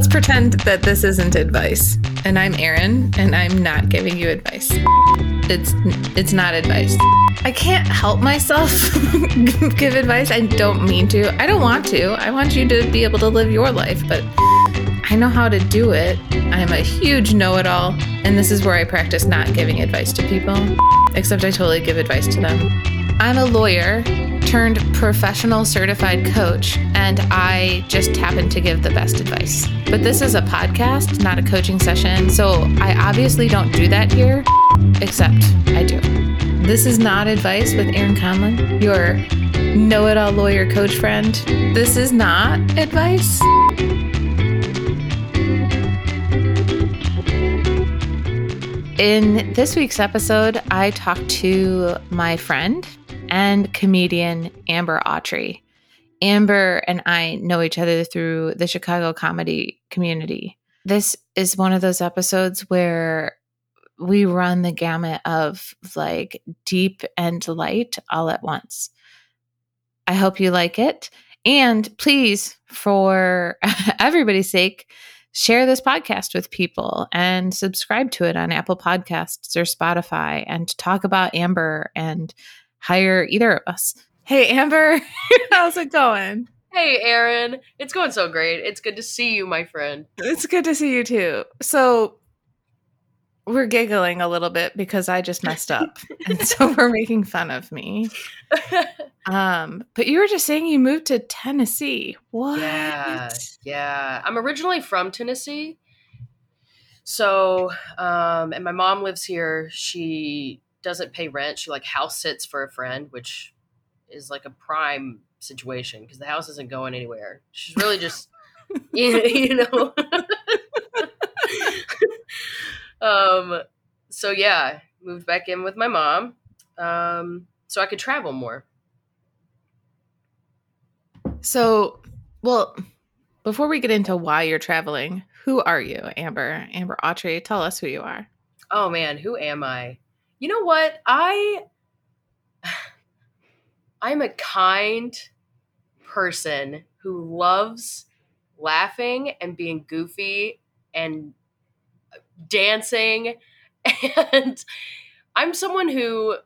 let's pretend that this isn't advice. And I'm Erin, and I'm not giving you advice. It's it's not advice. I can't help myself give advice. I don't mean to. I don't want to. I want you to be able to live your life, but I know how to do it. I'm a huge know-it-all, and this is where I practice not giving advice to people. Except I totally give advice to them. I'm a lawyer turned professional certified coach, and I just happen to give the best advice. But this is a podcast, not a coaching session, so I obviously don't do that here, except I do. This is not advice with Erin Conlon, your know it all lawyer coach friend. This is not advice. In this week's episode, I talked to my friend and comedian Amber Autry. Amber and I know each other through the Chicago comedy community. This is one of those episodes where we run the gamut of like deep and light all at once. I hope you like it. And please, for everybody's sake, share this podcast with people and subscribe to it on Apple Podcasts or Spotify and talk about Amber and hire either of us. Hey, Amber, how's it going? Hey, Erin. It's going so great. It's good to see you, my friend. It's good to see you too. So, we're giggling a little bit because I just messed up. and so we're making fun of me. Um, but you were just saying you moved to Tennessee. What? Yeah. Yeah. I'm originally from Tennessee. So, um, and my mom lives here. She doesn't pay rent. She like house sits for a friend, which is like a prime situation because the house isn't going anywhere. She's really just, you know. um. So yeah, moved back in with my mom, um, so I could travel more. So, well, before we get into why you're traveling, who are you, Amber? Amber Autry, tell us who you are. Oh man, who am I? You know what? I I'm a kind person who loves laughing and being goofy and dancing and I'm someone who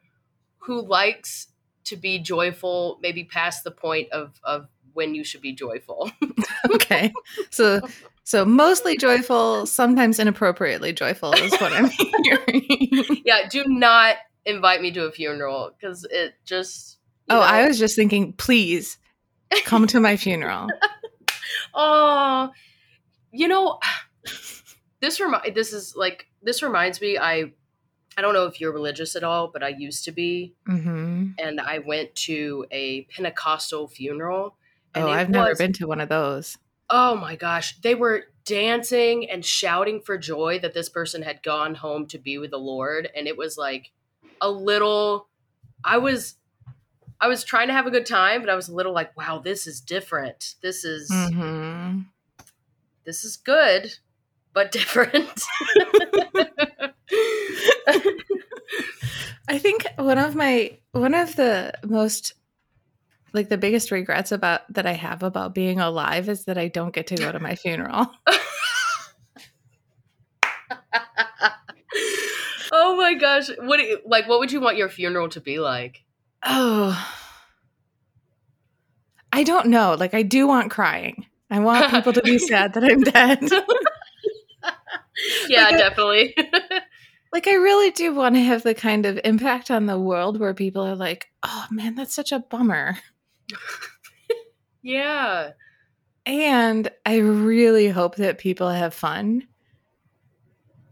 who likes to be joyful maybe past the point of of when you should be joyful. okay. So so mostly joyful, sometimes inappropriately joyful is what I'm hearing. yeah, do not invite me to a funeral because it just Oh, know. I was just thinking, please come to my funeral. oh, you know, this remi- this is like this reminds me I I don't know if you're religious at all, but I used to be. Mm-hmm. And I went to a Pentecostal funeral. Oh, I've was, never been to one of those. Oh my gosh. They were dancing and shouting for joy that this person had gone home to be with the Lord. And it was like a little, I was. I was trying to have a good time, but I was a little like, "Wow, this is different. This is mm-hmm. this is good, but different." I think one of my one of the most like the biggest regrets about that I have about being alive is that I don't get to go to my funeral. oh my gosh. What you, like what would you want your funeral to be like? Oh. I don't know. Like I do want crying. I want people to be sad that I'm dead. yeah, like definitely. I, like I really do want to have the kind of impact on the world where people are like, "Oh man, that's such a bummer." yeah. And I really hope that people have fun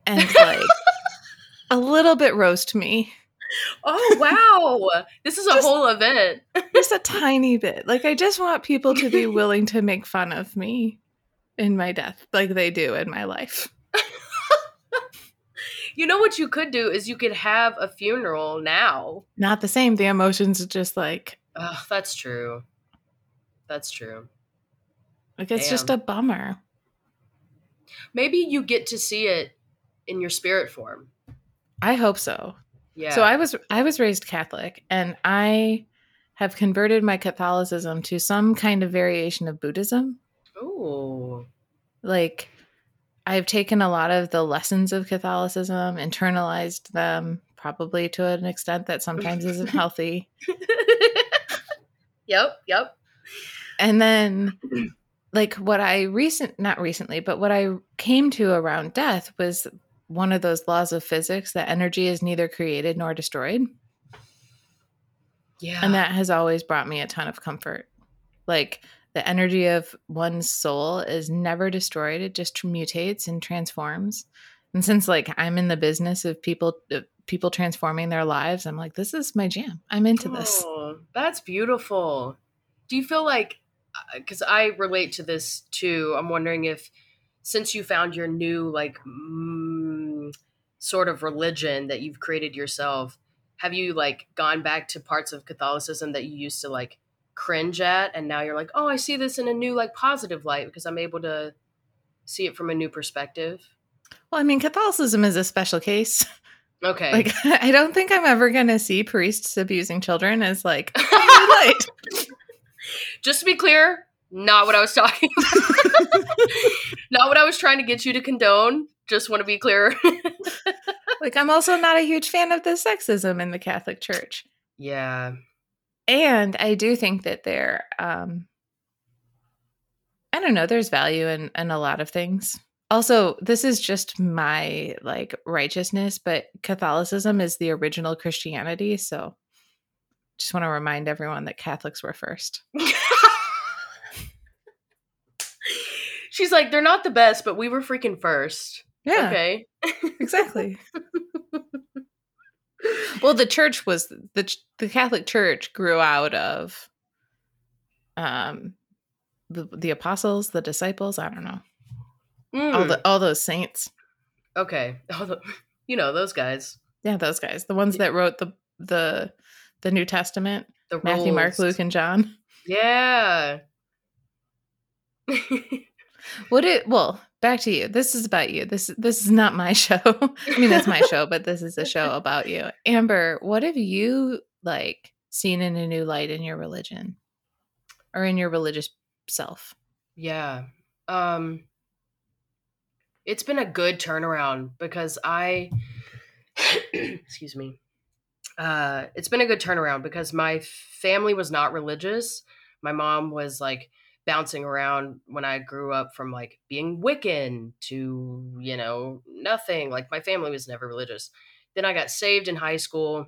and like a little bit roast me. Oh wow. This is a just, whole event. just a tiny bit. Like I just want people to be willing to make fun of me in my death like they do in my life. you know what you could do is you could have a funeral now. Not the same. The emotions are just like Oh, that's true. That's true. Like it's Damn. just a bummer. Maybe you get to see it in your spirit form. I hope so. Yeah. So I was I was raised Catholic and I have converted my Catholicism to some kind of variation of Buddhism. Oh. like I've taken a lot of the lessons of Catholicism, internalized them, probably to an extent that sometimes isn't healthy. yep, yep. And then like what I recent not recently, but what I came to around death was one of those laws of physics that energy is neither created nor destroyed. Yeah. And that has always brought me a ton of comfort. Like the energy of one's soul is never destroyed, it just mutates and transforms. And since like I'm in the business of people uh, people transforming their lives, I'm like this is my jam. I'm into this. Oh, that's beautiful. Do you feel like because I relate to this too. I'm wondering if, since you found your new like mm, sort of religion that you've created yourself, have you like gone back to parts of Catholicism that you used to like cringe at, and now you're like, oh, I see this in a new like positive light because I'm able to see it from a new perspective. Well, I mean, Catholicism is a special case. Okay. Like, I don't think I'm ever going to see priests abusing children as like. Just to be clear, not what I was talking about. not what I was trying to get you to condone. Just want to be clear. like, I'm also not a huge fan of the sexism in the Catholic Church. Yeah. And I do think that there, um, I don't know, there's value in, in a lot of things. Also, this is just my like righteousness, but Catholicism is the original Christianity. So just want to remind everyone that Catholics were first. She's like, they're not the best, but we were freaking first. Yeah. Okay. exactly. well, the church was the the Catholic Church grew out of um the, the apostles, the disciples, I don't know. Mm. All the all those saints. Okay. All the, you know, those guys. Yeah, those guys. The ones that wrote the the the New Testament. The Matthew, Mark, Luke, and John. Yeah. what it well, back to you. This is about you. This this is not my show. I mean that's my show, but this is a show about you. Amber, what have you like seen in a new light in your religion? Or in your religious self? Yeah. Um it's been a good turnaround because I excuse me uh, it's been a good turnaround because my family was not religious. My mom was like bouncing around when I grew up from like being Wiccan to, you know, nothing. Like my family was never religious. Then I got saved in high school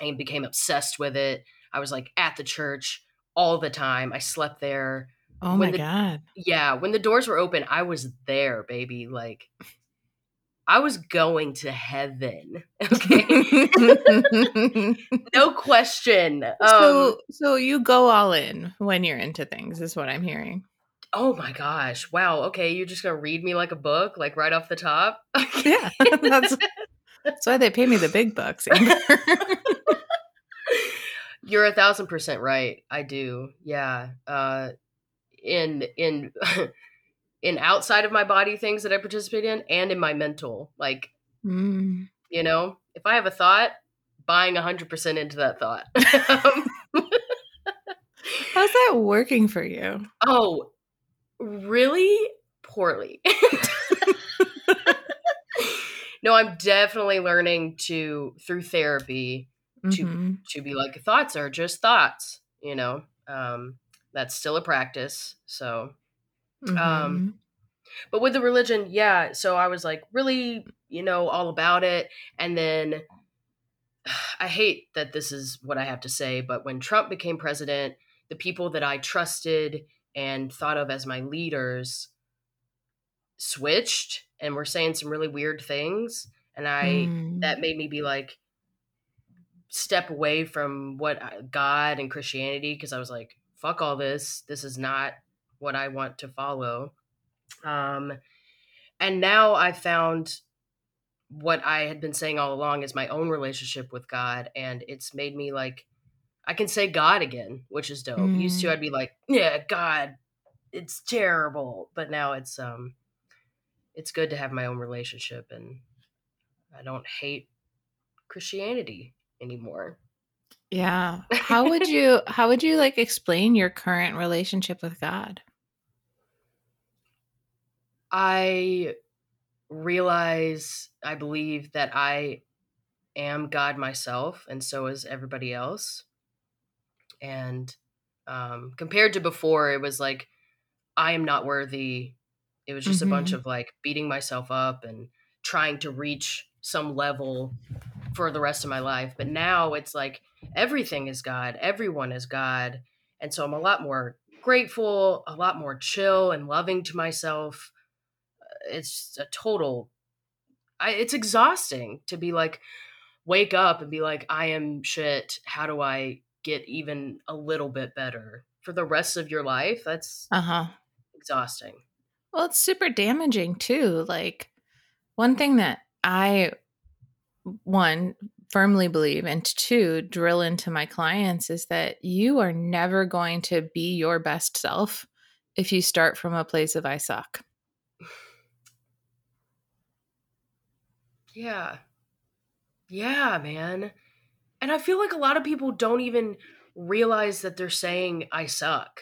and became obsessed with it. I was like at the church all the time. I slept there. Oh my the, god. Yeah, when the doors were open, I was there, baby. Like I was going to heaven. Okay. no question. Um, so so you go all in when you're into things is what I'm hearing. Oh my gosh. Wow. Okay, you're just going to read me like a book like right off the top? yeah. That's that's why they pay me the big bucks. you're a thousand percent right. I do. Yeah. Uh in in in outside of my body things that I participate in and in my mental. Like, mm. you know, if I have a thought, buying 100% into that thought. How's that working for you? Oh, really poorly. no, I'm definitely learning to through therapy to mm-hmm. to be like thoughts are just thoughts, you know. Um that's still a practice. So um, mm-hmm. Um, but with the religion, yeah. So I was like really, you know, all about it. And then I hate that this is what I have to say, but when Trump became president, the people that I trusted and thought of as my leaders switched and were saying some really weird things. And I, mm. that made me be like, step away from what God and Christianity, because I was like, fuck all this. This is not what I want to follow. Um, and now I found what I had been saying all along is my own relationship with God, and it's made me like I can say God again, which is dope. Mm. Used to I'd be like, yeah, God, it's terrible, but now it's um, it's good to have my own relationship, and I don't hate Christianity anymore. Yeah. How would you how would you like explain your current relationship with God? I realize, I believe that I am God myself, and so is everybody else. And um, compared to before, it was like, I am not worthy. It was just mm-hmm. a bunch mm-hmm. of like beating myself up and trying to reach some level for the rest of my life. But now it's like everything is God, everyone is God. And so I'm a lot more grateful, a lot more chill and loving to myself. It's a total I, it's exhausting to be like wake up and be like I am shit. How do I get even a little bit better for the rest of your life? That's uh-huh. exhausting. Well, it's super damaging too. Like one thing that I one firmly believe and two drill into my clients is that you are never going to be your best self if you start from a place of I suck. Yeah. Yeah, man. And I feel like a lot of people don't even realize that they're saying I suck.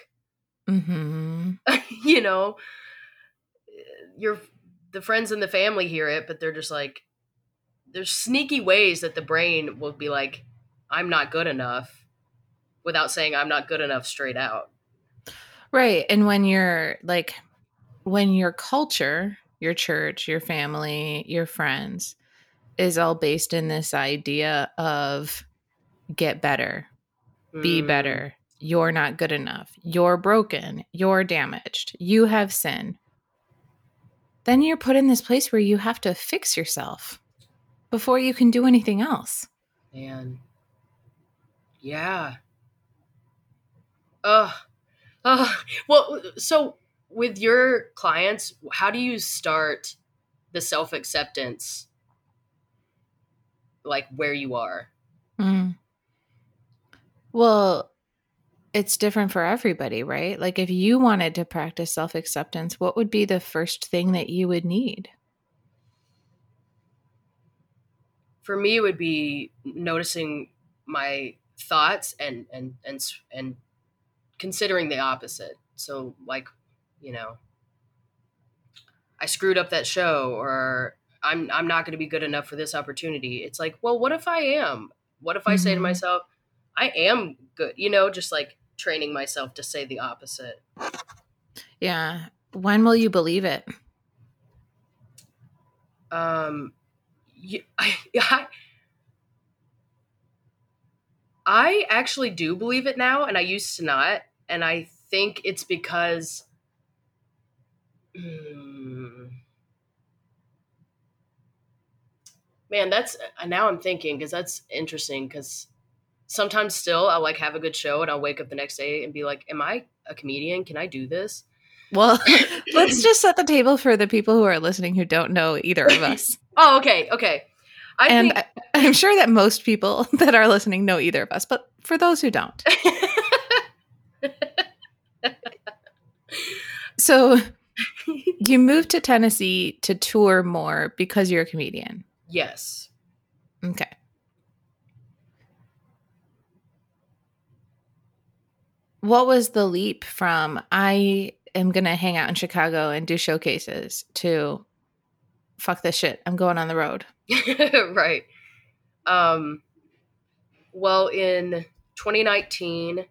Mm-hmm. you know, your the friends and the family hear it, but they're just like, there's sneaky ways that the brain will be like, I'm not good enough without saying I'm not good enough straight out. Right. And when you're like, when your culture, your church, your family, your friends is all based in this idea of get better, be mm. better, you're not good enough, you're broken, you're damaged, you have sin. Then you're put in this place where you have to fix yourself before you can do anything else. Man. Yeah. Uh, uh, well, so with your clients, how do you start the self acceptance, like where you are? Mm. Well, it's different for everybody, right? Like if you wanted to practice self acceptance, what would be the first thing that you would need? For me it would be noticing my thoughts and and and and considering the opposite. So like you know i screwed up that show or i'm i'm not going to be good enough for this opportunity. It's like well what if i am? What if i mm-hmm. say to mm-hmm. myself i am good you know just like training myself to say the opposite. Yeah. When will you believe it? Um I, I, actually do believe it now, and I used to not. And I think it's because. Hmm, man, that's uh, now I'm thinking because that's interesting because sometimes still I'll like have a good show and I'll wake up the next day and be like, Am I a comedian? Can I do this? Well, let's just set the table for the people who are listening who don't know either of us. oh, okay, okay. I and think- I, am sure that most people that are listening know either of us, but for those who don't. so you moved to Tennessee to tour more because you're a comedian. Yes. Okay. What was the leap from I am going to hang out in Chicago and do showcases to fuck this shit. I'm going on the road. right. Um well in 2019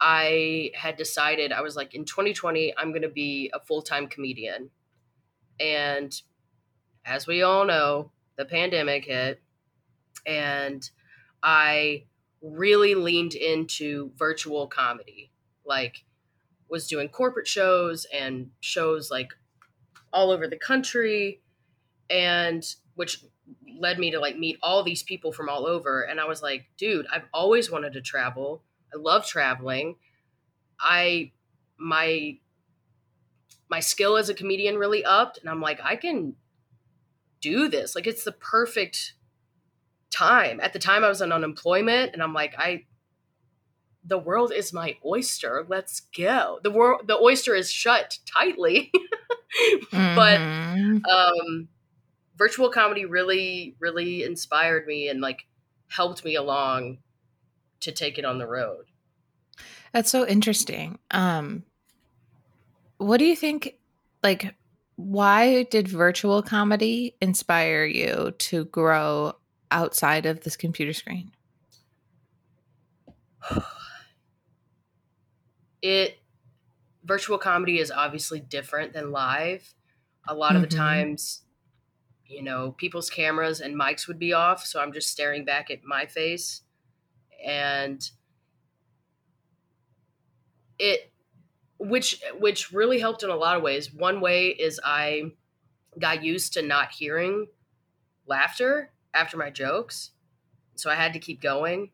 I had decided I was like in 2020 I'm going to be a full-time comedian. And as we all know, the pandemic hit and I really leaned into virtual comedy. Like was doing corporate shows and shows like all over the country and which led me to like meet all these people from all over and i was like dude i've always wanted to travel. I love traveling. I my my skill as a comedian really upped and i'm like i can do this. Like it's the perfect time. At the time i was on unemployment and i'm like i the world is my oyster. Let's go. The world, the oyster is shut tightly, mm-hmm. but um, virtual comedy really, really inspired me and like helped me along to take it on the road. That's so interesting. Um, what do you think? Like, why did virtual comedy inspire you to grow outside of this computer screen? it virtual comedy is obviously different than live. A lot of the Mhm. times, you know, people's cameras and mics would be off, so I'm just staring back at my face and it which which really helped in a lot of ways. One way is I got used to not hearing laughter after my jokes. So I had to keep going.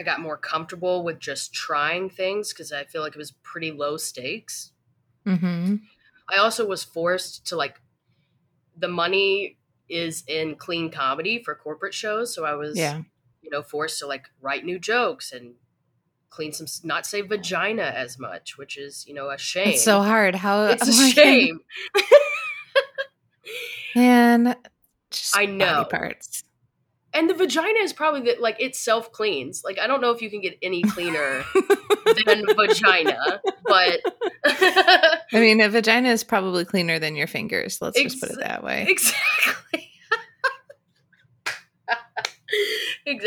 I got more comfortable with just trying things because I feel like it was pretty low stakes. hmm I also was forced to like the money is in clean comedy for corporate shows, so I was Yeah. you know forced to like write new jokes and clean some not say vagina as much, which is you know a shame. It's so hard. How It's a shame. Man, just I know. parts. And the vagina is probably the, like it self cleans. Like I don't know if you can get any cleaner than vagina, but I mean, a vagina is probably cleaner than your fingers. Let's just put it that way. exactly.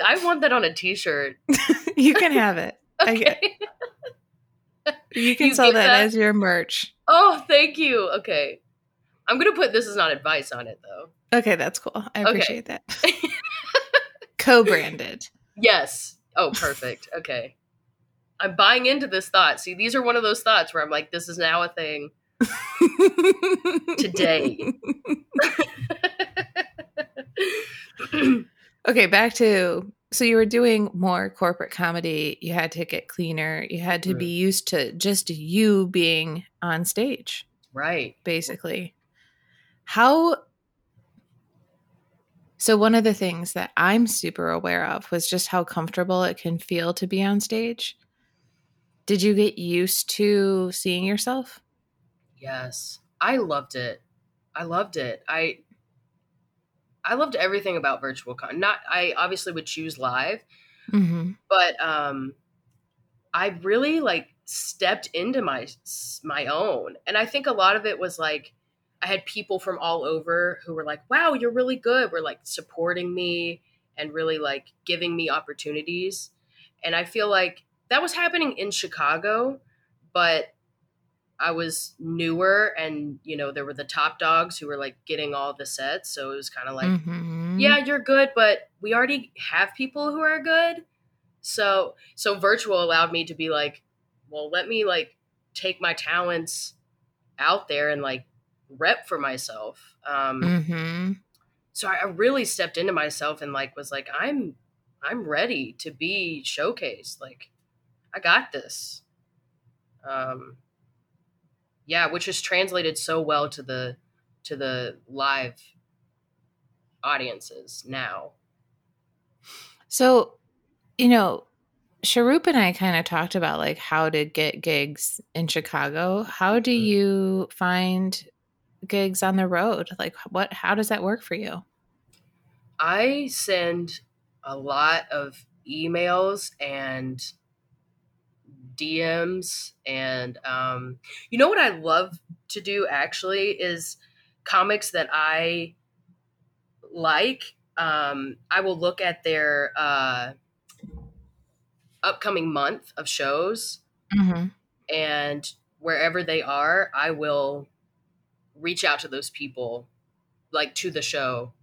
I want that on a T-shirt. you can have it. I get- Okay. You can You sell that, that? as your merch. Oh, thank you. Okay, I'm gonna put this is not advice on it though. Okay, that's cool. I Okay. appreciate that. Co-branded. Yes. Oh, perfect. Okay. I'm buying into this thought. See, these are one of those thoughts where I'm like, this is now a thing. Today. okay, back to so you were doing more corporate comedy. You had to get cleaner. You had to be mm. used to just you being on stage, right. basically. How so one of the things that I'm super aware of was just how comfortable it can feel to be on stage. Did you get used to seeing yourself? Yes. I loved it. I loved it. I I loved everything about virtual con. Not I obviously would choose live, Mm-hmm. but um I really like stepped into my my own. And I think a lot of it was like I had people from all over who were like, "Wow, you're really good." Were like supporting me and really like giving me opportunities. And I feel like that was happening in Chicago, but I was newer and you know there were the top dogs who were like getting all the sets, so it was kind of like Mhm. yeah, you're good, but we already have people who are good. So so virtual allowed me to be like, well, let me like take my talents out there and like rep for myself. Um Mhm. so I really stepped into myself and like was like, I'm I'm ready to be showcased. Like, I got this. Um yeah, which is translated so well to the to the live audiences now. So, you know, Sharoop and I kind of talked about like how to get gigs in Chicago. How do Mhm. you find gigs on the road? Like what how does that work for you? I send a lot of emails and DMs and um you know what I love to do actually is comics that I like um I will look at their uh upcoming month of shows Mm-hmm. and wherever they are I will reach out to those people like to the show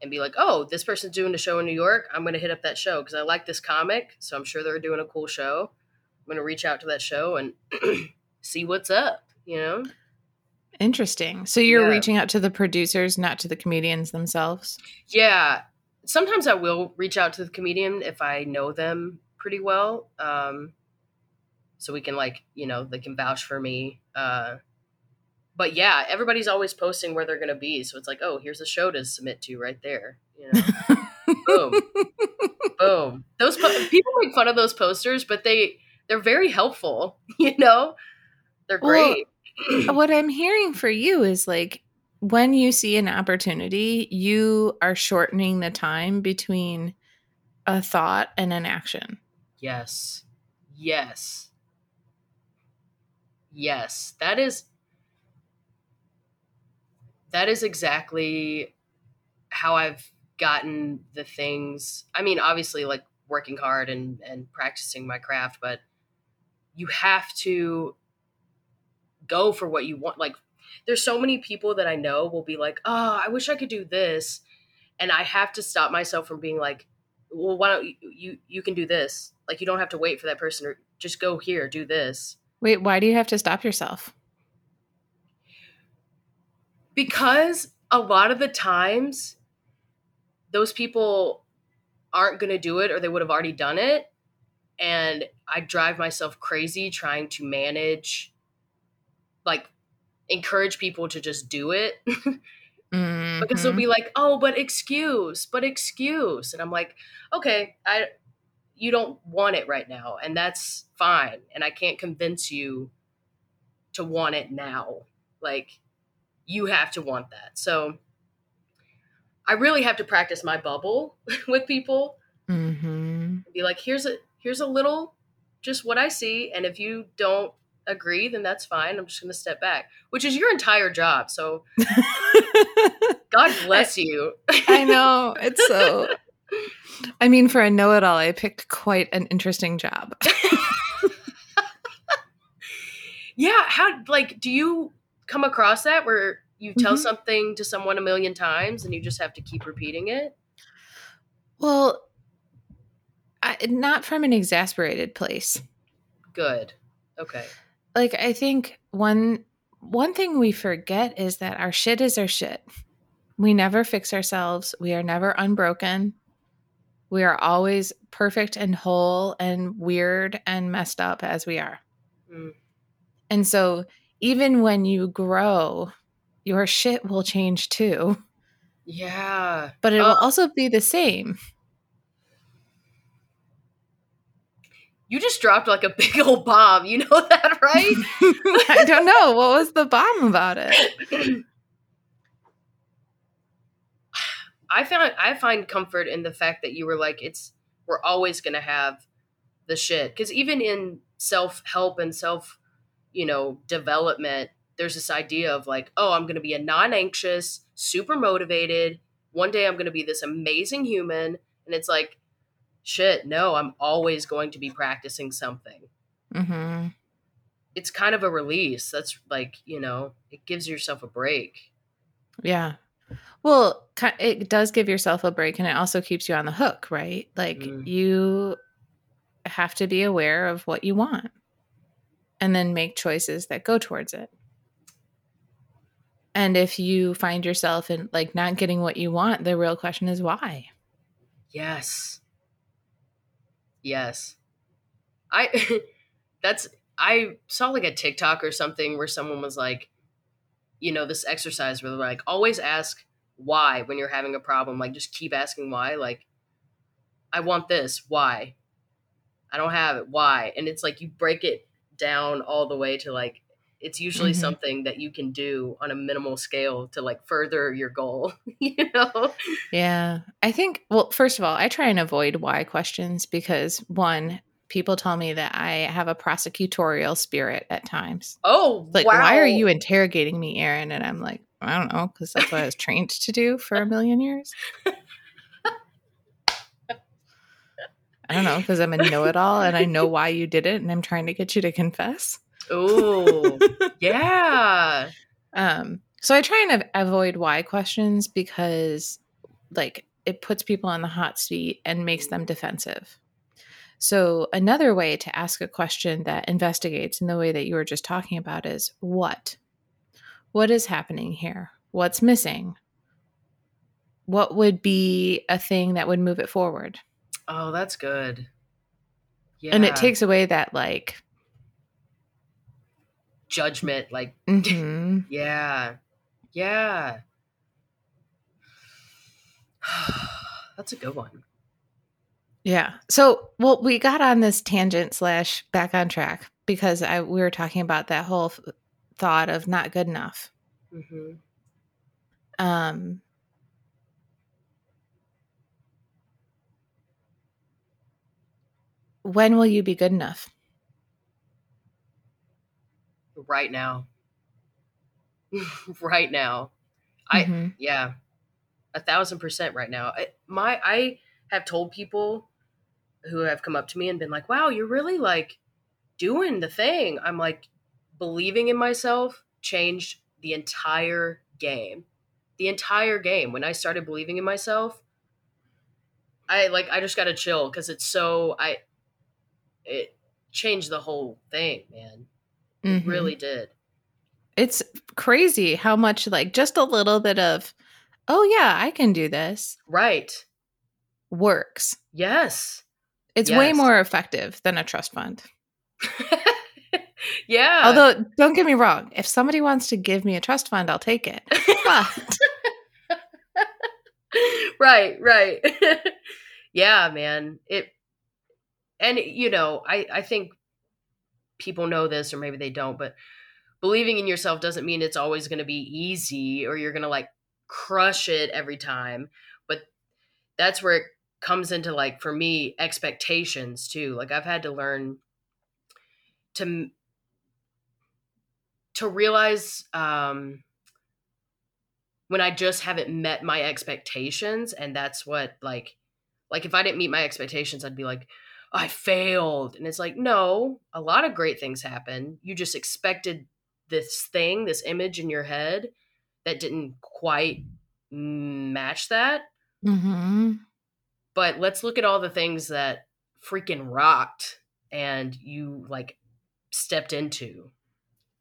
and be like, oh, this person's doing a show in New York. I'm going to hit up that show because I like this comic. So I'm sure they're doing a cool show. I'm going to reach out to that show and see what's up, you know? Interesting. So you're Yeah. reaching out to the producers, not to the comedians themselves. Yeah. Sometimes I will reach out to the comedian if I know them pretty well. Um, so we can, like, you know, they can vouch for me. Uh, but yeah, everybody's always posting where they're going to be. So it's like, oh, here's a show to submit to right there. You know? Boom. boom those po- people make fun of those posters but they they're very helpful you know they're Well, great what I'm hearing for you is like when you see an opportunity, you are shortening the time between a thought and an action. yes yes yes that is that is exactly how I've gotten the things. I mean, obviously, like working hard and and practicing my craft, but you have to go for what you want. Like, there's so many people that I know will be like, "Oh, I wish I could do this," and I have to stop myself from being like, "Well, why don't you you, you can do this? Like, you don't have to wait for that person, or just go here, do this." Wait, why do you have to stop yourself? Because a lot of the times, those people aren't going to do it, or they would have already done it, and I drive myself crazy trying to manage, like, encourage people to just do it. Mm-hmm. because they'll be like, "Oh, but excuse, but excuse," and I'm like, "Okay, I, you don't want it right now, and that's fine, and I can't convince you to want it now. Like, you have to want that." So, I really have to practice my bubble with people. Mhm. Be like, "Here's a here's a little, just what I see, and if you don't." agree then that's fine i'm just going to step back which is your entire job so god bless you I know. It's so. I mean, for a know it all, I picked quite an interesting job. yeah how like do you come across that where you tell Mhm. something to someone a million times and you just have to keep repeating it Well, I, not from an exasperated place. good okay Like, I think one one thing we forget is that our shit is our shit. We never fix ourselves. We are never unbroken. We are always perfect and whole and weird and messed up as we are. Mm. And so, even when you grow, your shit will change too, yeah but it will Oh. also be the same. you just dropped like a big old bomb you know that right I don't know. What was the bomb about it? i found i find comfort in the fact that you were like it's we're always gonna have the shit because even in self-help and self you know development there's this idea of like oh i'm gonna be a non-anxious super motivated one day i'm gonna be this amazing human and it's like shit no i'm always going to be practicing something hmm it's kind of a release that's like you know it gives yourself a break Yeah. Well, it does give yourself a break and it also keeps you on the hook, right? Like Mm. you have to be aware of what you want and then make choices that go towards it. And if you find yourself in like not getting what you want, the real question is why? Yes. Yes. I that's I saw like a TikTok or something where someone was like, you know, this exercise where they're like, always ask why when you're having a problem. Like just keep asking why. Like, I want this, why? I don't have it, why? And it's like you break it down all the way to like it's usually Mhm. something that you can do on a minimal scale to like further your goal, you know? Yeah. I think, well, first of all, I try and avoid why questions because one, people tell me that I have a prosecutorial spirit at times. Oh, Like, wow. why are you interrogating me, Erin? And I'm like, I don't know, because that's what I was trained to do for a million years. I don't know, because I'm a know it all and I know why you did it and I'm trying to get you to confess. Oh, yeah. Um, so I try and avoid why questions because, like, it puts people on the hot seat and makes them defensive. So another way to ask a question that investigates in the way that you were just talking about is what? What is happening here? What's missing? What would be a thing that would move it forward? Oh, that's good. Yeah. And it takes away that like, judgment. Like, mhm. yeah. Yeah. that's a good one. Yeah. So, well, we got on this tangent slash back on track because I we were talking about that whole f- thought of not good enough. hmm Um, when will you be good enough? Right now. right now. I Mhm. yeah, a thousand percent right now. I, my I have told people who have come up to me and been like, "Wow, you're really like doing the thing." I'm like, believing in myself changed the entire game. The entire game. When I started believing in myself, I like I just got to chill because it's so I. It changed the whole thing, man. It Mhm. really did. It's crazy how much like just a little bit of oh yeah, I can do this Right. works. Yes. It's way more effective than a trust fund. yeah. Although don't get me wrong, if somebody wants to give me a trust fund, I'll take it. But right, right. yeah, man. It and you know, I I think people know this or maybe they don't, but believing in yourself doesn't mean it's always going to be easy or you're going to like crush it every time. But that's where it comes into like for me expectations too. Like I've had to learn to to realize um when I just haven't met my expectations and that's what like like if I didn't meet my expectations I'd be like I failed and it's like no a lot of great things happen you just expected this thing this image in your head that didn't quite match that Mhm. but let's look at all the things that freaking rocked and you like stepped into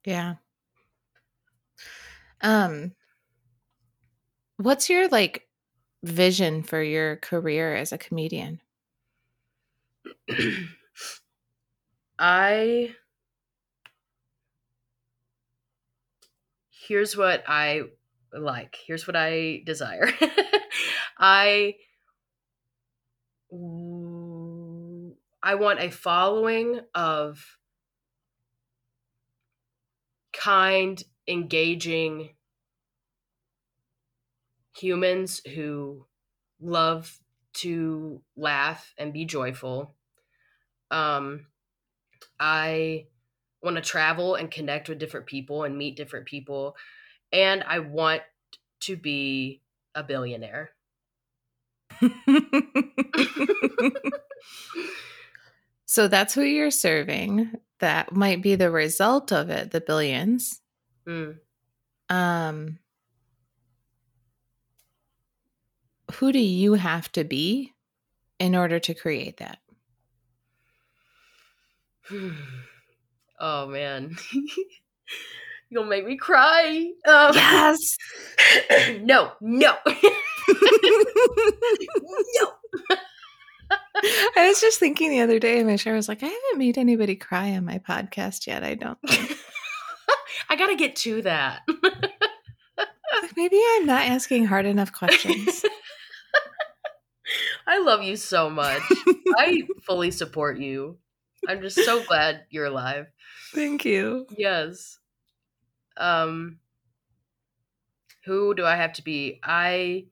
yeah. Um what's your like vision for your career as a comedian? I here's what I like. Here's what I desire. I I want a following of kind, engaging humans who love to laugh and be joyful. Um, I want to travel and connect with different people and meet different people. And I want to be a billionaire. so that's who you're serving. That might be the result of it, the billions. Mm. Um who do you have to be in order to create that? oh man. You'll make me cry. Um, Yes. no, no. no. I was just thinking the other day, and my sure I was like, I haven't made anybody cry on my podcast yet. I don't. I gotta get to that. Maybe I'm not asking hard enough questions. I love you so much. I fully support you. I'm just so glad you're alive. Thank you. Yes. Um who do I have to be? I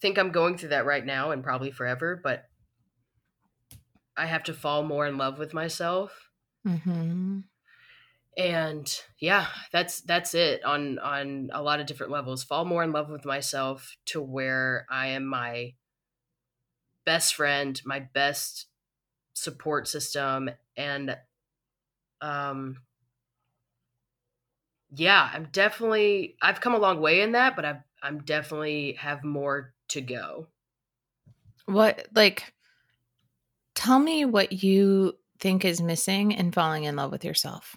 think I'm going through that right now and probably forever, but I have to fall more in love with myself. hmm And yeah, that's that's it on on a lot of different levels. Fall more in love with myself to where I am my best friend, my best support system and um yeah, I'm definitely I've come a long way in that, but I've I'm definitely have more to go. What, like, tell me what you think is missing in falling in love with yourself.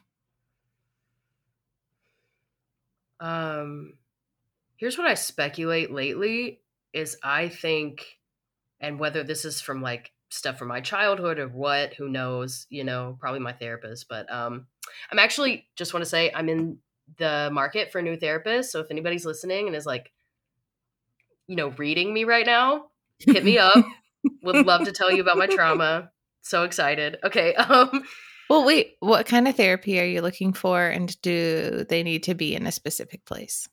Um here's what I speculate lately is I think and whether this is from like stuff from my childhood or what, who knows, you know, probably my therapist, but um I'm actually just want to say I'm in the market for a new therapist, so if anybody's listening and is like you know, reading me right now, hit me up. Would love to tell you about my trauma. So excited. Okay. Um Well, wait, what kind of therapy are you looking for? And do they need to be in a specific place?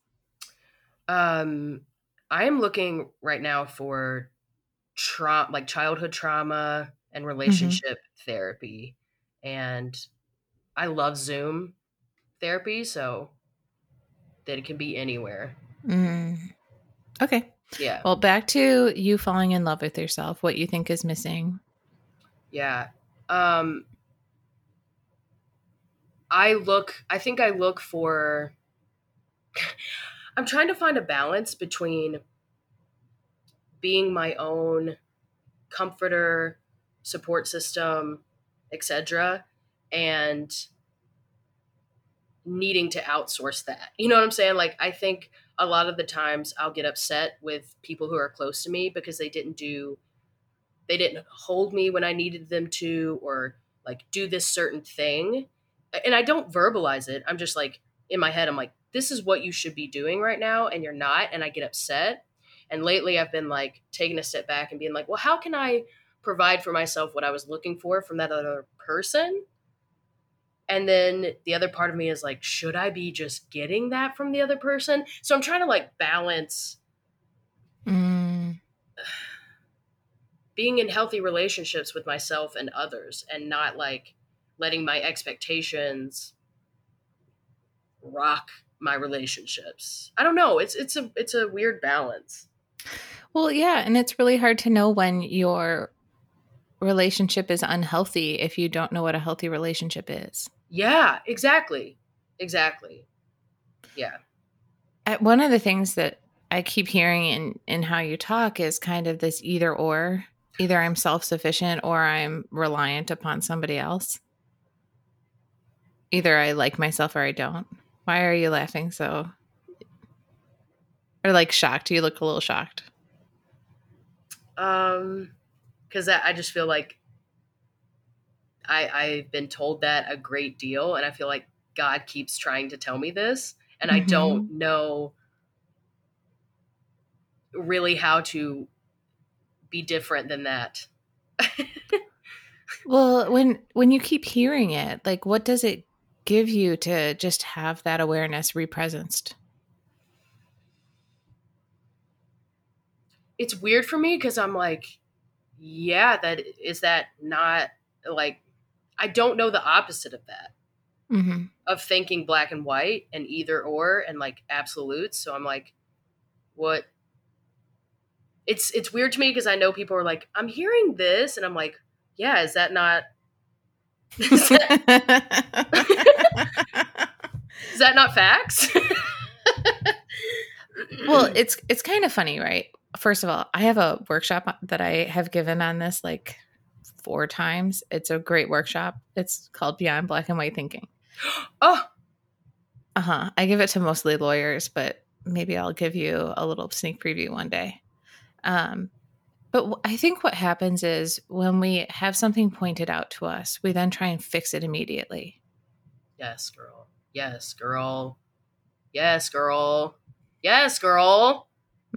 Um, I am looking right now for trauma, like childhood trauma and relationship therapy, and I love Zoom therapy, so that it can be anywhere. Mm. Okay. Yeah. Well, back to you falling in love with yourself. What you think is missing? Yeah. Um I look I think I look for I'm trying to find a balance between being my own comforter, support system, etc. and needing to outsource that. You know what I'm saying? Like I think a lot of the times I'll get upset with people who are close to me because they didn't do they didn't hold me when I needed them to or like do this certain thing. And I don't verbalize it. I'm just like in my head I'm like this is what you should be doing right now and you're not and I get upset. And lately I've been like taking a step back and being like, "Well, how can I provide for myself what I was looking for from that other person?" And then the other part of me is like, should I be just getting that from the other person? So I'm trying to like balance Mm. being in healthy relationships with myself and others and not like letting my expectations rock my relationships. I don't know. It's it's a it's a weird balance. Well, yeah, and it's really hard to know when your relationship is unhealthy if you don't know what a healthy relationship is. Yeah, exactly. Exactly. Yeah. Uh, One of the things that I keep hearing in in how you talk is kind of this either or. Either I'm self-sufficient or I'm reliant upon somebody else. Either I like myself or I don't. Why are you laughing so? Or like shocked? You look a little shocked. Um cuz I, I just feel like I I've been told that a great deal and I feel like God keeps trying to tell me this and I Mhm. don't know really how to be different than that. Well, when when you keep hearing it, like what does it give you to just have that awareness represenced? It's weird for me because I'm like, yeah, that is that not like I don't know the opposite of that Mm-hmm. of thinking black and white and either or and like absolutes. So I'm like, what? It's it's weird to me because I know people are like, I'm hearing this, and I'm like, yeah, is that not is that, is that not facts? well, it's it's kind of funny, right? First of all, I have a workshop that I have given on this like four times. It's a great workshop. It's called Beyond Black and White Thinking. oh, Uh huh. I give it to mostly lawyers, but maybe I'll give you a little sneak preview one day. Um, but I think what happens is when we have something pointed out to us, we then try and fix it immediately. yes, girl. Yes, girl. Yes, girl. Yes, girl.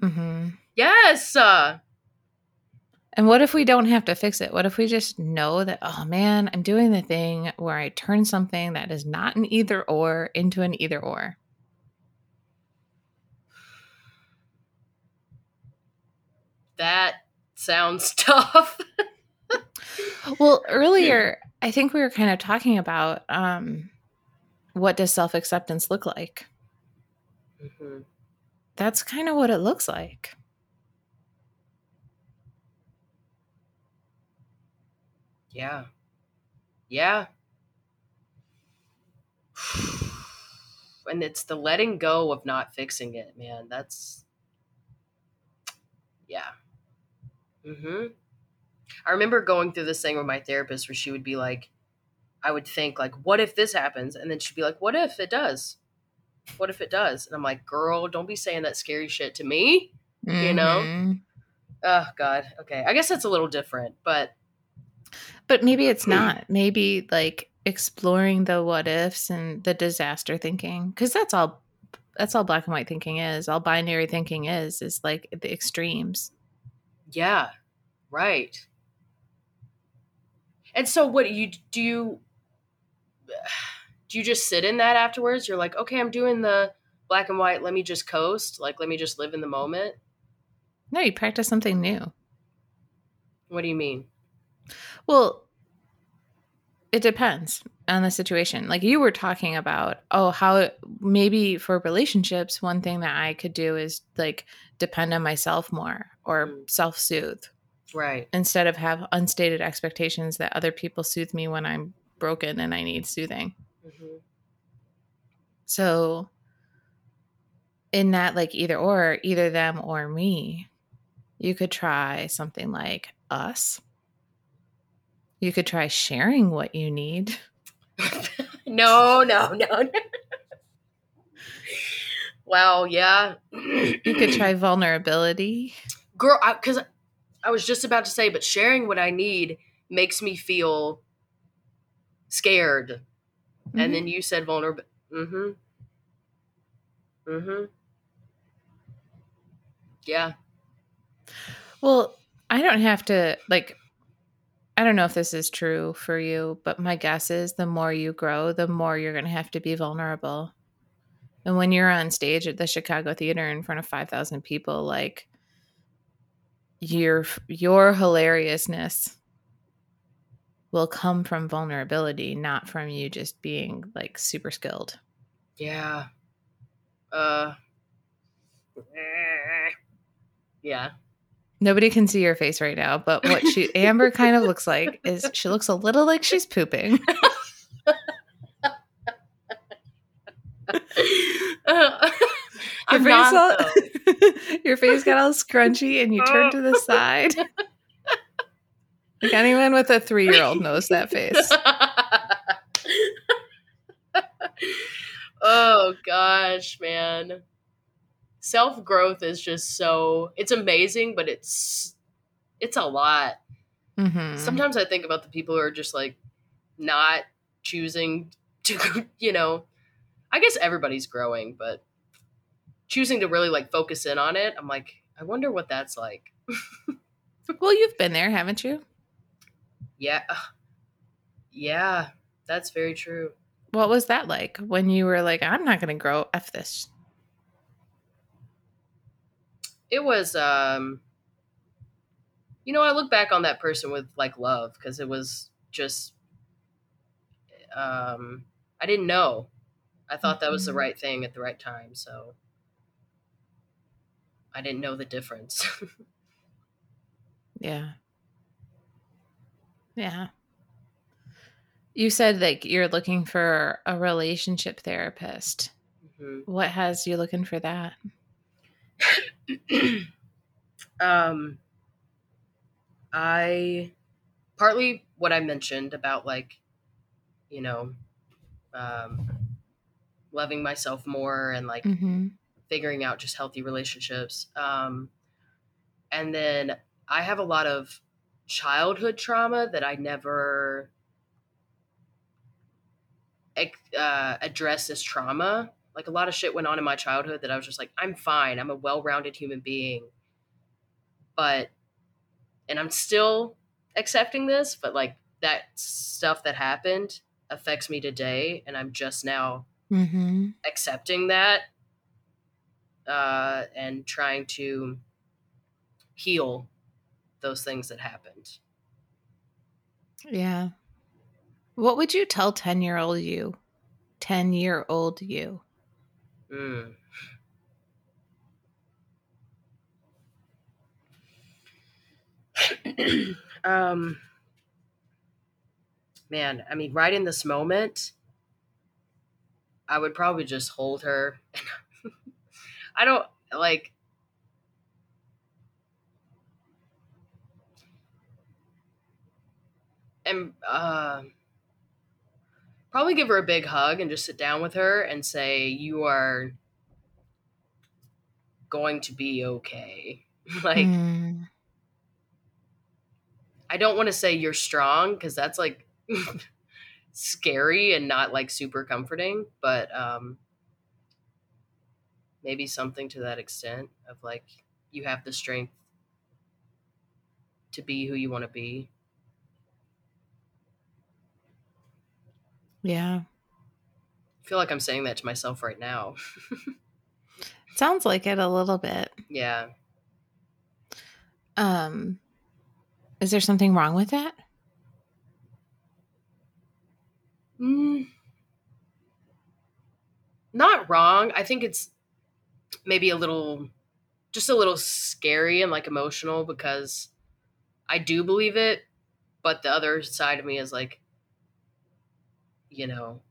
Hmm Yes. Uh, And what if we don't have to fix it? What if we just know that, oh man, I'm doing the thing where I turn something that is not an either or into an either or? that sounds tough. Well, earlier, I think we were kind of talking about um, what does self acceptance look like? Mhm. That's kind of what it looks like. Yeah. Yeah. And it's the letting go of not fixing it, man. That's yeah. Mhm. I remember going through this thing with my therapist where she would be like I would think like what if this happens and then she'd be like what if it does? What if it does? And I'm like, "Girl, don't be saying that scary shit to me." You know? Oh god. Okay. I guess that's a little different, but But maybe it's hmm. not. Maybe like exploring the what ifs and the disaster thinking, because that's all. That's all black and white thinking is. All binary thinking is is like the extremes. Yeah, right. And so, what do you do? You do you just sit in that afterwards? You're like, okay, I'm doing the black and white. Let me just coast. Like, let me just live in the moment. No, you practice something new. What do you mean? Well, it depends on the situation. Like you were talking about, oh, how maybe for relationships, one thing that I could do is like depend on myself more or Mm. self soothe Right. instead of have unstated expectations that other people soothe me when I'm broken and I need soothing. Hmm So in that like either or, either them or me, you could try something like us. You could try sharing what you need. no, no, no, no. wow. Yeah. You could try vulnerability. girl because I, was just about to say but sharing what i need makes me feel scared and then you said vulnerable mm-hmm. Mm-hmm. Yeah. Well, I don't have to like I don't know if this is true for you, but my guess is the more you grow, the more you're going to have to be vulnerable. And when you're on stage at the Chicago Theater in front of 5,000 people, like your your hilariousness will come from vulnerability, not from you just being like super skilled. yeah uh yeah Nobody can see your face right now, but what she Amber kind of looks like is she looks a little like she's pooping. Uh, Your not, face all- your face got all scrunchy and you turned to the side. Like anyone with a three year old knows that face. oh gosh, man. Self growth is just so it's amazing, but it's it's a lot. Mhm. Sometimes I think about the people who are just like not choosing to, you know, I guess everybody's growing, but choosing to really like focus in on it, I'm like, I wonder what that's like. Well, you've been there, haven't you? Yeah. Yeah, that's very true. What was that like when you were like, I'm not going to grow F this? it was um you know i look back on that person with like love because it was just um i didn't know i thought that was the Mhm. right thing at the right time so i didn't know the difference Yeah. Yeah. You said like you're looking for a relationship therapist. Mhm. What has you looking for that? um i partly what i mentioned about like you know um loving myself more and like Mm-hmm. figuring out just healthy relationships. Um, and then I have a lot of childhood trauma that I never uh, addressed as trauma. Like a lot of shit went on in my childhood that I was just like, I'm fine. I'm a well rounded human being. But, and I'm still accepting this, but like that stuff that happened affects me today. And I'm just now Mm-hmm. accepting that uh, and trying to heal those things that happened. Yeah. What would you tell 10 year old you? 10 year old you. Mm. um, man, I mean, right in this moment, I would probably just hold her. I don't like. And uh, probably give her a big hug and just sit down with her and say, You are going to be okay. like, Mm. I don't want to say you're strong because that's like scary and not like super comforting, but um maybe something to that extent of like you have the strength to be who you want to be. Yeah. I feel like I'm saying that to myself right now. Sounds like it a little bit. yeah. Um is there something wrong with that? Mm, not wrong. I think it's maybe a little, just a little scary and like emotional because I do believe it, but the other side of me is like, you know,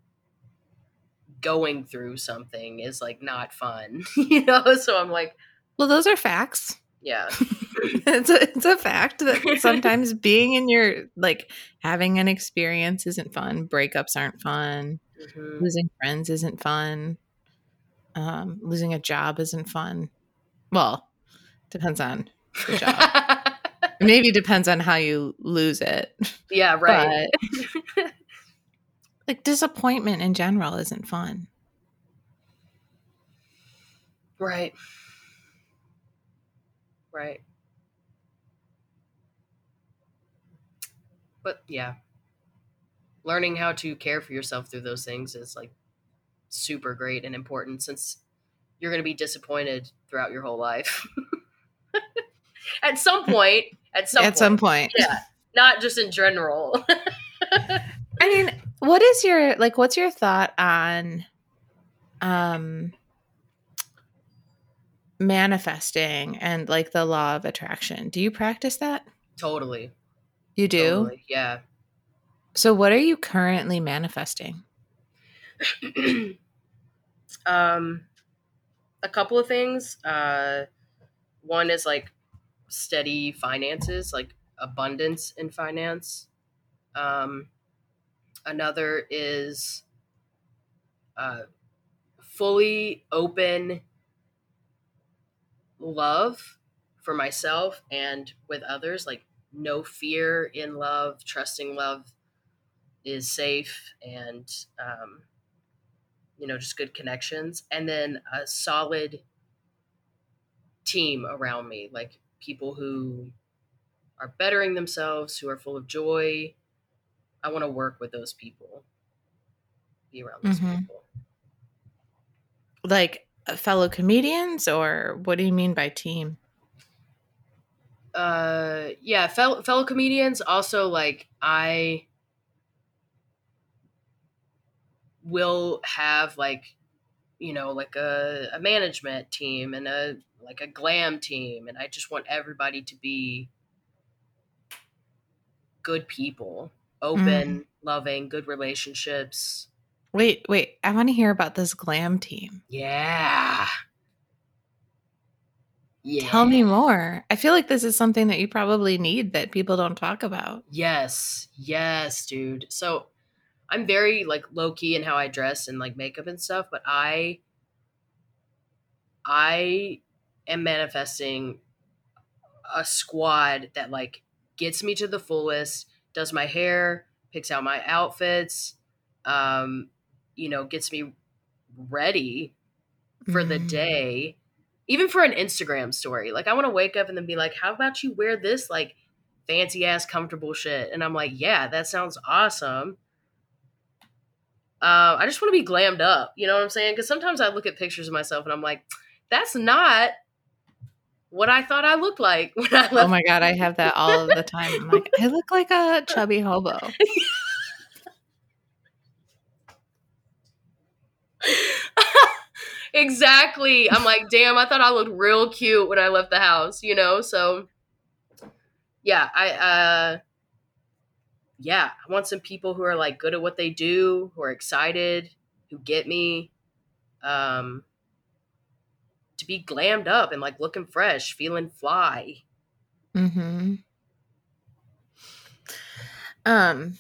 going through something is like not fun, you know? So I'm like, Well, those are facts. yeah. it's a, it's a fact that sometimes being in your like having an experience isn't fun. Breakups aren't fun. Mhm. Losing friends isn't fun. Um, losing a job isn't fun. Well, depends on the job. Maybe depends on how you lose it. yeah, right. But like disappointment in general isn't fun. Right. Right. But yeah. Learning how to care for yourself through those things is like super great and important since you're going to be disappointed throughout your whole life. at some point, at some At point. some point. Yeah. Not just in general. I mean, what is your like what's your thought on um manifesting and like the law of attraction? Do you practice that? totally. You do? Totally. Yeah. So what are you currently manifesting? um a couple of things uh one is like steady finances like abundance in finance um another is uh fully open love for myself and with others like no fear in love trusting love is safe and um you know, just good connections, and then a solid team around me, like people who are bettering themselves, who are full of joy. I want to work with those people, be around those Mhm. people. Like uh, fellow comedians or what do you mean by team? Uh, yeah, fellow fellow comedians. Also, like I will have like you know like a, a management team and a like a glam team and i just want everybody to be good people Mm. open loving good relationships Wait, wait. I want to hear about this glam team. yeah yeah Tell me more. I feel like this is something that you probably need that people don't talk about. Yes, yes, dude. So I'm very like low key in how I dress and like makeup and stuff, but I I am manifesting a squad that like gets me to the fullest, does my hair, picks out my outfits, um, you know, gets me ready for the Mm. day, even for an Instagram story. Like, I want to wake up and then be like, how about you wear this like fancy ass comfortable shit? And I'm like, yeah, that sounds awesome. Uh, I just want to be glammed up. You know what I'm saying? Because sometimes I look at pictures of myself and I'm like, that's not what I thought I looked like when I left. Oh my god, I have that all of the time. I'm like, I look like a chubby hobo. exactly. I'm like, damn, I thought I looked real cute when I left the house, you know? So yeah, I uh yeah, I want some people who are like good at what they do, who are excited, who get me. Um to be glammed up and like looking fresh, feeling fly. Mm-hmm. Um,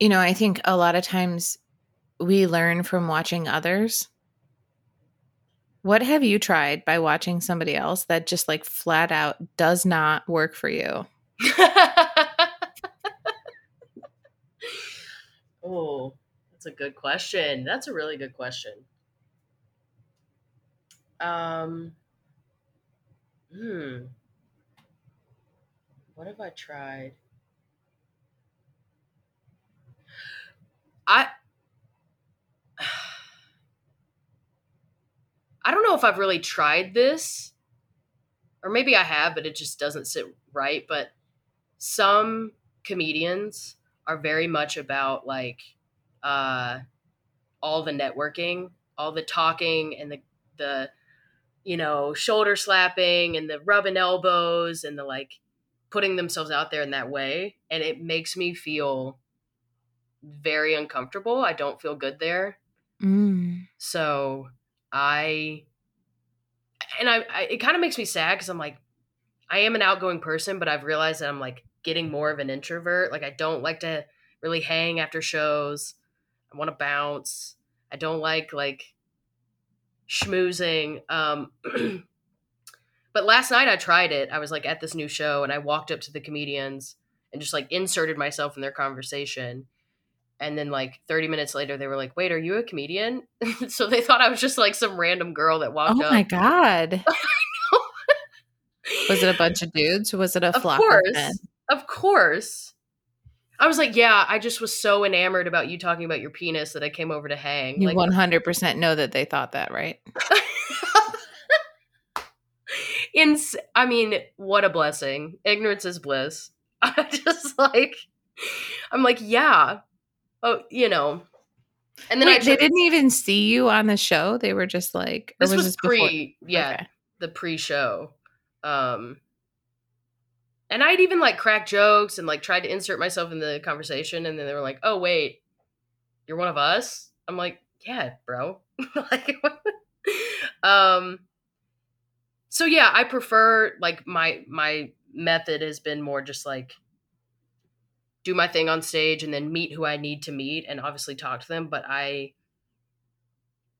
you know, I think a lot of times we learn from watching others. What have you tried by watching somebody else that just like flat out does not work for you? oh, that's a good question. That's a really good question. Um, hmm. What have I tried? I I don't know if I've really tried this, or maybe I have, but it just doesn't sit right. But some comedians are very much about like uh all the networking, all the talking and the the you know, shoulder slapping and the rubbing elbows and the like putting themselves out there in that way and it makes me feel very uncomfortable. I don't feel good there. Mm. So I and I, I it kind of makes me sad because I'm like, I am an outgoing person, but I've realized that I'm like getting more of an introvert. Like I don't like to really hang after shows. I want to bounce. I don't like like schmoozing. Um, but last night I tried it. I was like at this new show and I walked up to the comedians and just like inserted myself in their conversation. And then like 30 minutes later, they were like, "Wait, are you a comedian?" so they thought I was just like some random girl that walked Oh up. my god. Was it a bunch of dudes? Was it a Of flock of course. men? Of course. I was like, yeah, I just was so enamored about you talking about your penis that I came over to hang. You like, 100% know that they thought that, right? in I mean, what a blessing. Ignorance is bliss. I just like I'm like, yeah. Oh, you know. And then Wait, I they didn't even see you on the show. They were just like, this was, before? pre yeah, Okay. the pre-show. Um and I'd even like crack jokes and like tried to insert myself in the conversation and then they were like, "Oh, wait. You're one of us?" I'm like, "Yeah, bro." like um so yeah, I prefer like my my method has been more just like do my thing on stage and then meet who I need to meet and obviously talk to them, but I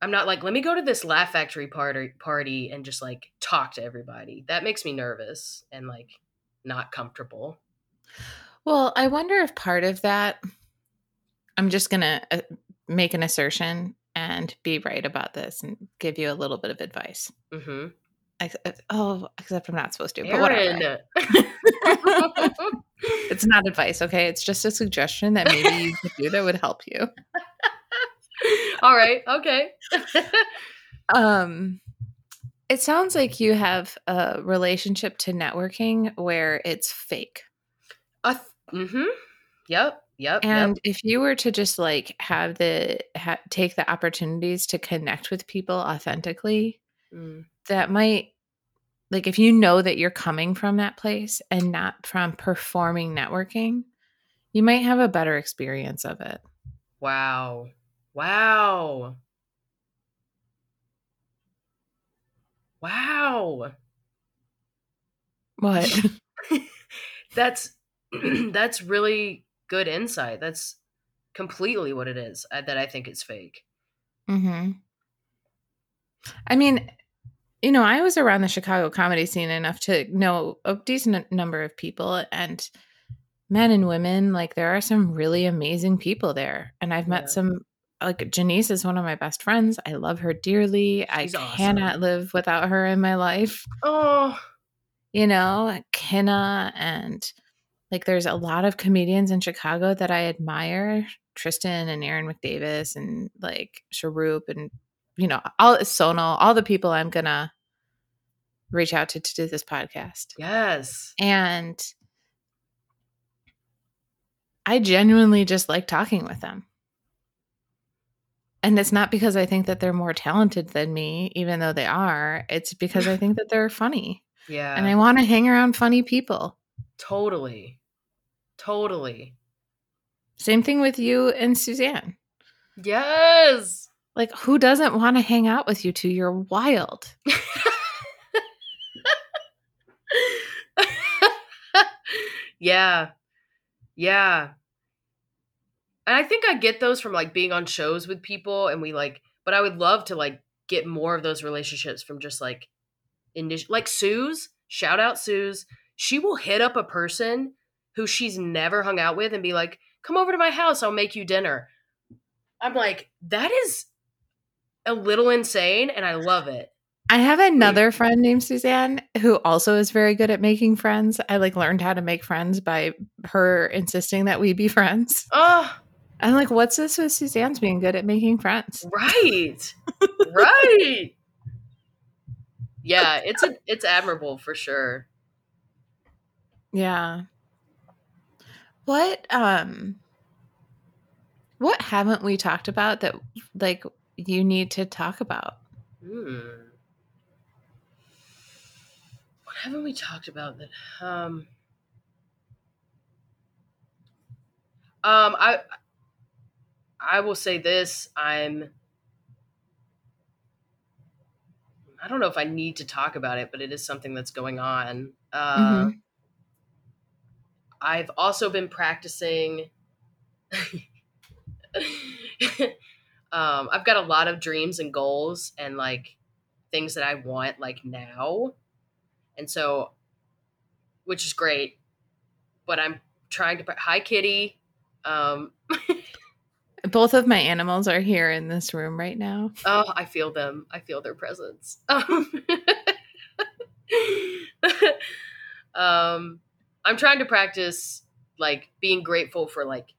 I'm not like let me go to this Laugh Factory party party and just like talk to everybody. That makes me nervous and like not comfortable. Well, I wonder if part of that, I'm just going to uh, make an assertion and be right about this and give you a little bit of advice. Mm-hmm. Ex- uh, oh, except I'm not supposed to, but whatever. Erin. It's not advice, okay? It's just a suggestion that maybe you could do that would help you. All right. Okay. Um, it sounds like you have a relationship to networking where it's fake. uh, mm-hmm. Yep. Yep. And if you were to just like have the ha- take the opportunities to connect with people authentically. Mm. that might like if you know that you're coming from that place and not from performing networking, you might have a better experience of it. Wow. Wow. Wow. What? That's that's really good insight. That's completely what it is uh, that I think is fake. hmm I mean, you know, I was around the Chicago comedy scene enough to know a decent number of people and men and women. Like, there are some really amazing people there. And I've met Yeah. some, like, Janice is one of my best friends. I love her dearly. She's I awesome. cannot live without her in my life. Oh, You know, Kenna and like, there's a lot of comedians in Chicago that I admire. Tristan and Aaron McDavis and like Sharoop and you know all Sonal, all the people I'm gonna reach out to to do this podcast. yes. And I genuinely just like talking with them. And it's not because I think that they're more talented than me, even though they are. It's because I think that they're funny. Yeah. And I want to hang around funny people. totally. Totally. Same thing with you and Suzanne. Yes. Like, who doesn't want to hang out with you two? You're wild. yeah. Yeah. And I think I get those from like being on shows with people and we like but I would love to like get more of those relationships from just like initial like Sue's, shout out Sue's. She will hit up a person who she's never hung out with and be like, "Come over to my house, I'll make you dinner." I'm like, "That is a little insane and I love it." I have another friend named Suzanne who also is very good at making friends. I like learned how to make friends by her insisting that we be friends. Oh, I'm like, what's this with Suzanne's being good at making friends? right. right. Yeah, it's a it's admirable for sure. Yeah. What um What haven't we talked about that like you need to talk about? Hmm. What haven't we talked about that? Um. Um. I. I will say this. I'm. I don't know if I need to talk about it, but it is something that's going on. Uh, Mhm. I've also been practicing. um, I've got a lot of dreams and goals and like things that I want like now. And so, which is great, but I'm trying to. Hi, Kitty. Um, Both of my animals are here in this room right now. oh, I feel them. I feel their presence. Um, um, I'm trying to practice like being grateful for like,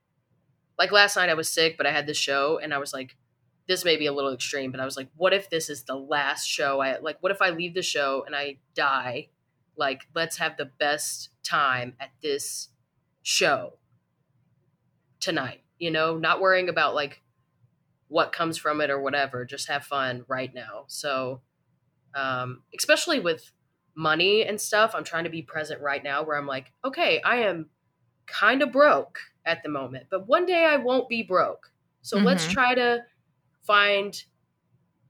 like last night I was sick, but I had this show and I was like, this may be a little extreme, but I was like, what if this is the last show? I like, what if I leave the show and I die? Like, let's have the best time at this show tonight, you know, not worrying about like what comes from it or whatever, just have fun right now. So, um, especially with money and stuff, I'm trying to be present right now where I'm like, okay, I am kind of broke at the moment, but one day I won't be broke. So let's Mhm. try to find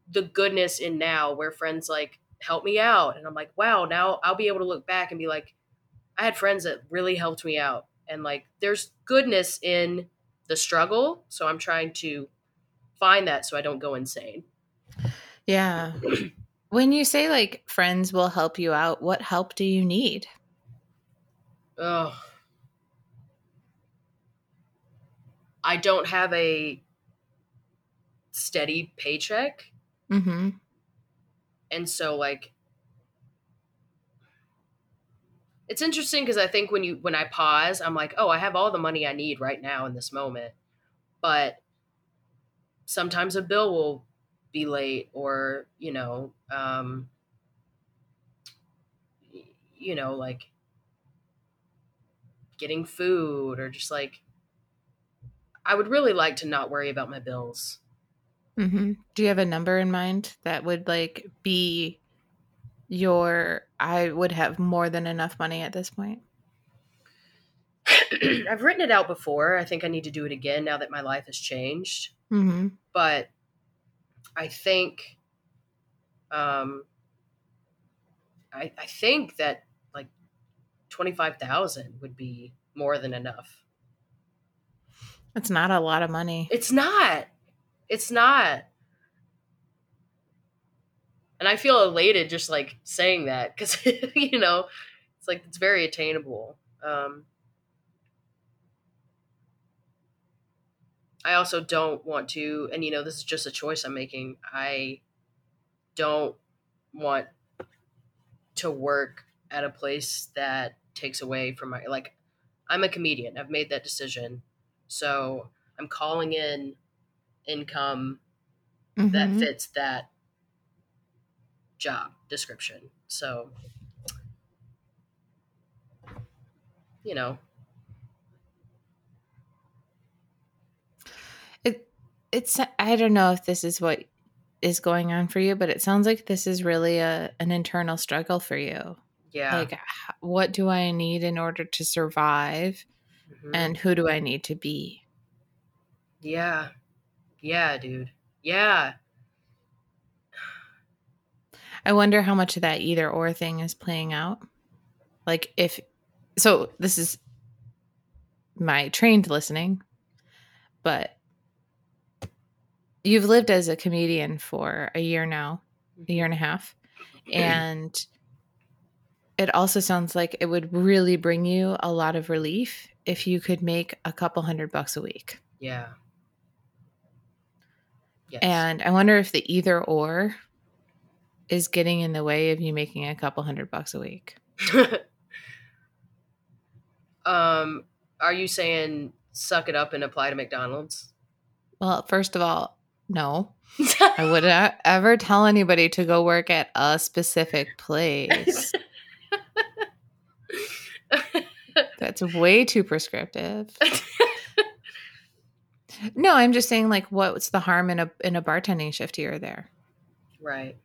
the goodness in now where friends like help me out. And I'm like, wow, now I'll be able to look back and be like, I had friends that really helped me out. And like, there's goodness in the struggle. So I'm trying to find that so I don't go insane. Yeah. when you say like friends will help you out, what help do you need? Oh. I don't have a steady paycheck. Mm-hmm. And so like it's interesting because I think when you when I pause, I'm like, oh, I have all the money I need right now in this moment. But sometimes a bill will be late or, you know, um you know, like getting food or just like I would really like to not worry about my bills. Mm-hmm. Do you have a number in mind that would like be your I would have more than enough money at this point? I've written it out before. I think I need to do it again now that my life has changed. Mm-hmm. But I think, um, I, I think that like twenty five thousand would be more than enough. It's not a lot of money. It's not. It's not. And I feel elated just like saying that because you know it's like it's very attainable. Um, I also don't want to, and you know, this is just a choice I'm making. I don't want to work at a place that takes away from my like. I'm a comedian. I've made that decision, so I'm calling in income that Mhm. fits that job description. So, you know, It it's I don't know if this is what is going on for you, but it sounds like this is really a an internal struggle for you. yeah. Like what do I need in order to survive Mhm. and who do I need to be? yeah. Yeah, dude. Yeah. I wonder how much of that either or thing is playing out. Like if so this is my trained listening, but you've lived as a comedian for a year now, a year and a half. Mm-hmm. And it also sounds like it would really bring you a lot of relief if you could make a couple hundred bucks a week. Yeah. Yes. And I wonder if the either or is getting in the way of you making a couple hundred bucks a week. um, are you saying suck it up and apply to McDonald's? Well, first of all, no. I wouldn't ever tell anybody to go work at a specific place. That's way too prescriptive. No, I'm just saying like what's the harm in a in a bartending shift here or there? Right.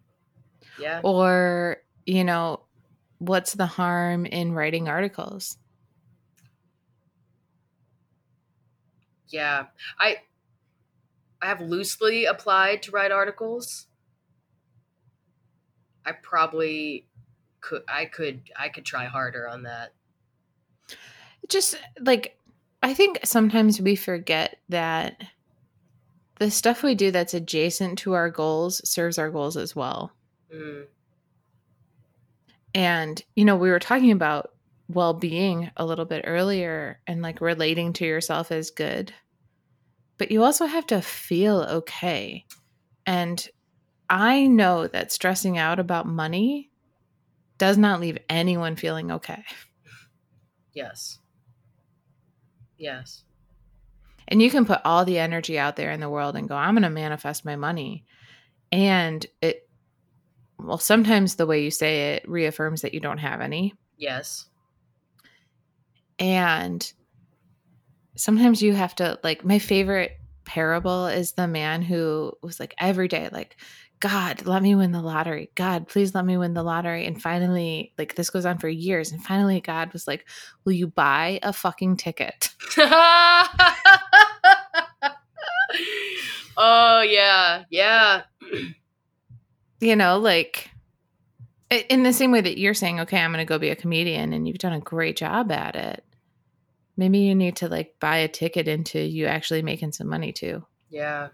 Yeah. Or, you know, what's the harm in writing articles? Yeah. I I have loosely applied to write articles. I probably could I could I could try harder on that. Just like I think sometimes we forget that the stuff we do that's adjacent to our goals serves our goals as well. Mm. And, you know, we were talking about well being a little bit earlier and like relating to yourself as good. But you also have to feel okay. And I know that stressing out about money does not leave anyone feeling okay. Yes. Yes. And you can put all the energy out there in the world and go, I'm going to manifest my money. And it, well, sometimes the way you say it reaffirms that you don't have any. Yes. And sometimes you have to, like, my favorite parable is the man who was like, every day, like, God, let me win the lottery. God, please let me win the lottery. And finally, like this goes on for years. And finally, God was like, Will you buy a fucking ticket? oh, yeah. Yeah. You know, like in the same way that you're saying, okay, I'm going to go be a comedian and you've done a great job at it. Maybe you need to like buy a ticket into you actually making some money too. Yeah.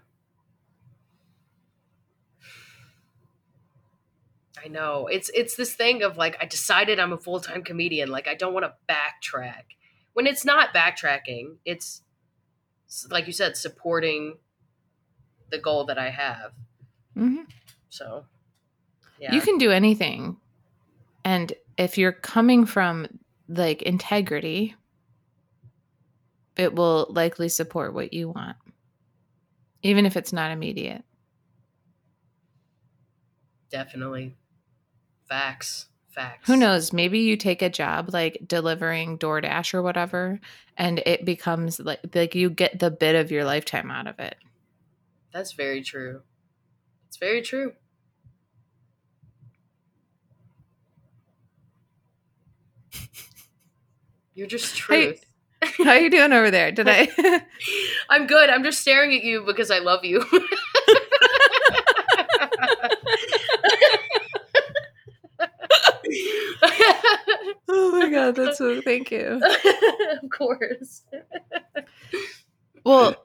I know. It's it's this thing of like I decided I'm a full-time comedian, like I don't want to backtrack. When it's not backtracking, it's like you said supporting the goal that I have. Mm-hmm. So, yeah. You can do anything. And if you're coming from like integrity, it will likely support what you want, even if it's not immediate. Definitely. Facts. Facts. Who knows? Maybe you take a job like delivering DoorDash or whatever, and it becomes like like you get the bit of your lifetime out of it. That's very true. It's very true. You're just truth. Hey, how you doing over there? Did I? I'm good. I'm just staring at you because I love you. oh my god, that's so thank you. of course. well,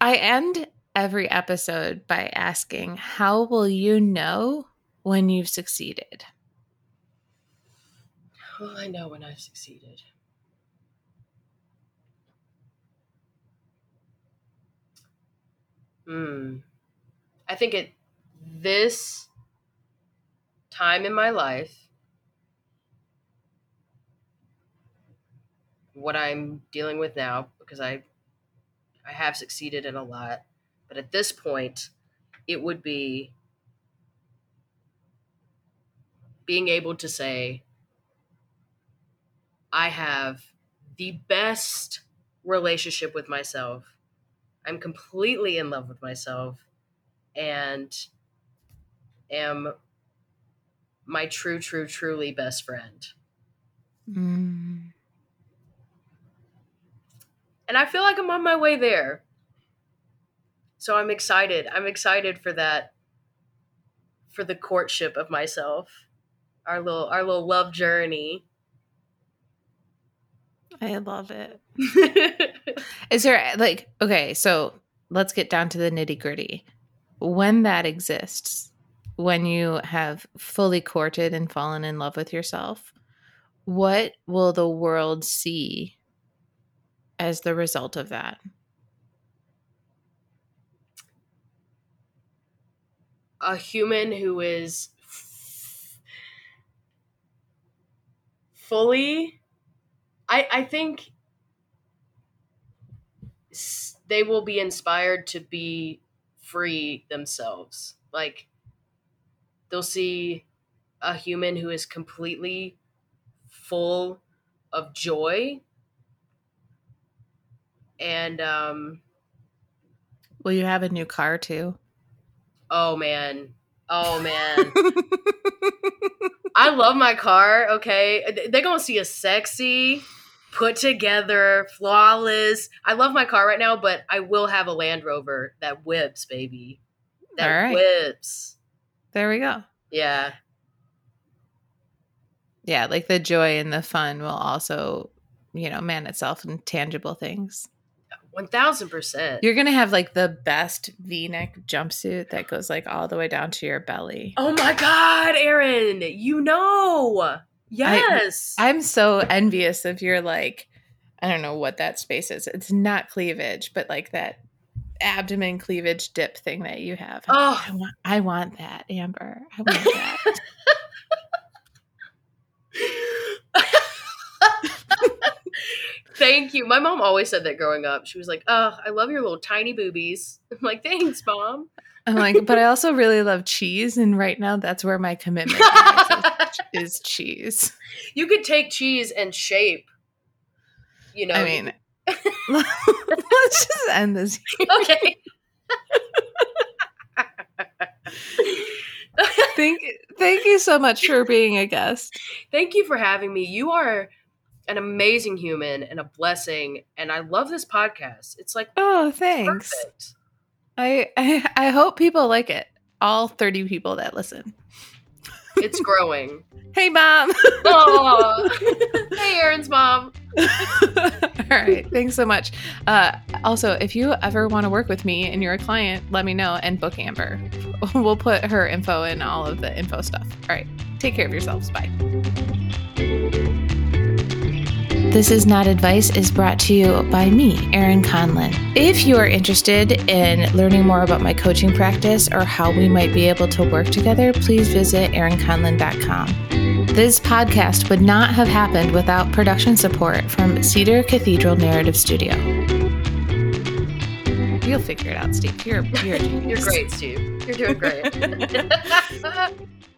I end every episode by asking, how will you know when you've succeeded? Well, I know when I've succeeded. Hmm. I think at this time in my life, what I'm dealing with now because I I have succeeded in a lot, but at this point it would be being able to say I have the best relationship with myself. I'm completely in love with myself and am my true, true, truly best friend. Mm. And I feel like I'm on my way there. So I'm excited. I'm excited for that for the courtship of myself. Our little our little love journey. I love it. Is there like okay, so let's get down to the nitty-gritty. When that exists, when you have fully courted and fallen in love with yourself, what will the world see as the result of that? A human who is f- fully, I, I think they will be inspired to be free themselves. Like, they'll see a human who is completely full of joy and um, Will you have a new car too? Oh man. Oh man. I love my car, okay? They're going to see a sexy, put together, flawless. I love my car right now, but I will have a Land Rover that whips, baby. That right. whips. There we go. Yeah. Yeah, like the joy and the fun will also, you know, man itself in tangible things. 1000%. You're gonna have like the best V-neck jumpsuit that goes like all the way down to your belly. Oh my god, Erin, you know. Yes. I'm so envious of your like, I don't know what that space is. It's not cleavage, but like that abdomen cleavage dip thing that you have. oh, I want, I want that, Amber. I want that. Thank you. My mom always said that growing up. She was like, "Oh, I love your little tiny boobies." I'm like, "Thanks, mom." I'm like, but I also really love cheese, and right now that's where my commitment is, cheese. you could take cheese and shape. You know. I mean, let's just end this. okay. Thank, thank you so much for being a guest. Thank you for having me. You are an amazing human and a blessing, and I love this podcast. It's like Oh, thanks. I, I I hope people like it. All 30 people that listen. It's growing. Hey, mom. oh, hey, Erin's mom. All right. Thanks so much. Uh, also, if you ever want to work with me and you're a client, let me know and book Amber. We'll put her info in all of the info stuff. All right. Take care of yourselves. Bye. This is Not Advice is brought to you by me, Erin Conlin. If you are interested in learning more about my coaching practice or how we might be able to work together, please visit erinconlin.com. This podcast would not have happened without production support from Cedar Cathedral Narrative Studio. You'll figure it out, Steve. You're you're You're great, Steve. You're doing great.